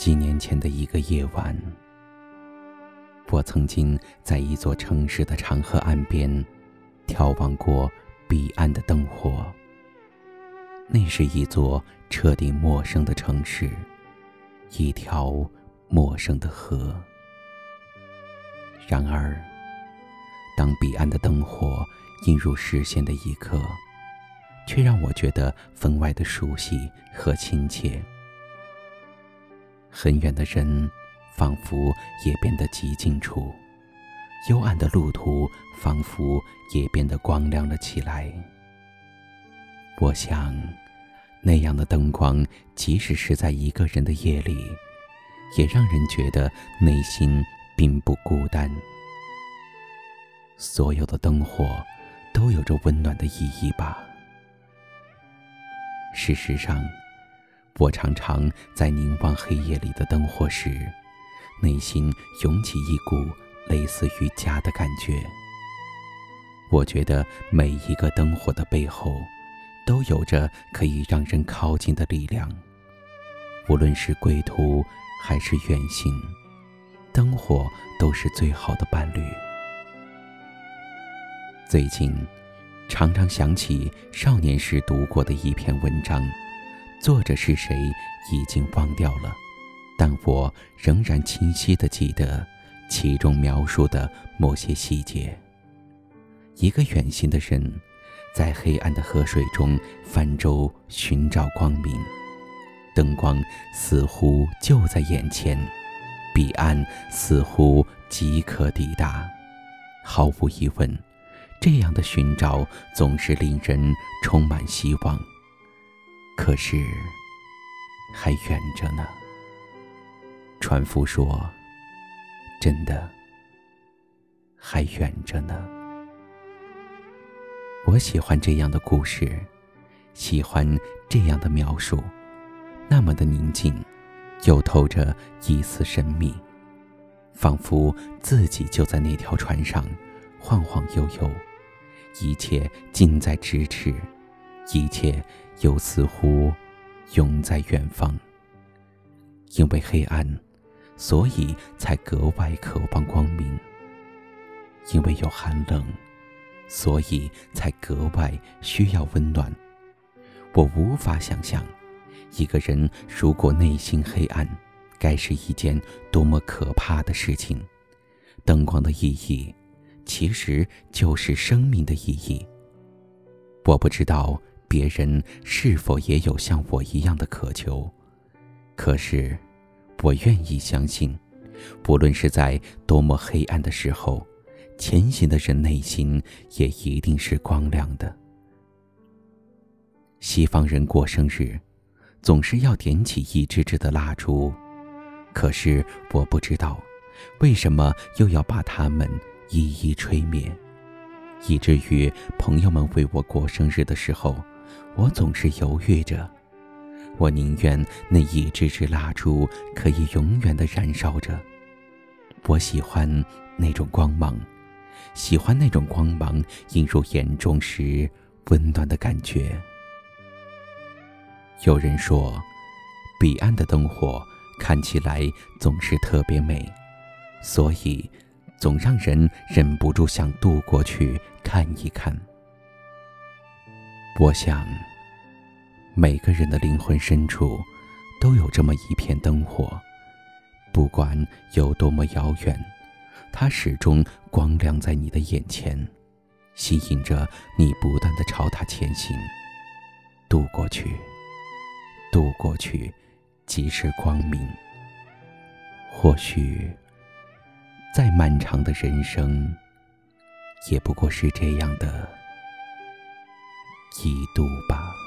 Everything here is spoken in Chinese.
几年前的一个夜晚，我曾经在一座城市的长河岸边眺望过彼岸的灯火。那是一座彻底陌生的城市，一条陌生的河。然而，当彼岸的灯火映入视线的一刻，却让我觉得分外的熟悉和亲切。很远的人，仿佛也变得极近处；幽暗的路途，仿佛也变得光亮了起来。我想，那样的灯光，即使是在一个人的夜里，也让人觉得内心并不孤单。所有的灯火，都有着温暖的意义吧。事实上。我常常在凝望黑夜里的灯火时，内心涌起一股类似于家的感觉。我觉得每一个灯火的背后，都有着可以让人靠近的力量。无论是归途还是远行，灯火都是最好的伴侣。最近，常常想起少年时读过的一篇文章。作者是谁已经忘掉了，但我仍然清晰地记得其中描述的某些细节。一个远行的人，在黑暗的河水中泛舟寻找光明，灯光似乎就在眼前，彼岸似乎即可抵达。毫无疑问，这样的寻找总是令人充满希望。可是，还远着呢。船夫说：“真的，还远着呢。”我喜欢这样的故事，喜欢这样的描述，那么的宁静，又透着一丝神秘，仿佛自己就在那条船上，晃晃悠悠，一切近在咫尺。一切又似乎永在远方。因为黑暗，所以才格外渴望光明；因为有寒冷，所以才格外需要温暖。我无法想象，一个人如果内心黑暗，该是一件多么可怕的事情。灯光的意义，其实就是生命的意义。我不知道。别人是否也有像我一样的渴求？可是，我愿意相信，不论是在多么黑暗的时候，前行的人内心也一定是光亮的。西方人过生日，总是要点起一支支的蜡烛，可是我不知道，为什么又要把它们一一吹灭，以至于朋友们为我过生日的时候。我总是犹豫着，我宁愿那一支支蜡烛可以永远的燃烧着。我喜欢那种光芒，喜欢那种光芒映入眼中时温暖的感觉。有人说，彼岸的灯火看起来总是特别美，所以总让人忍不住想渡过去看一看。我想，每个人的灵魂深处都有这么一片灯火，不管有多么遥远，它始终光亮在你的眼前，吸引着你不断的朝它前行。渡过去，渡过去，即是光明。或许，再漫长的人生，也不过是这样的。一度吧。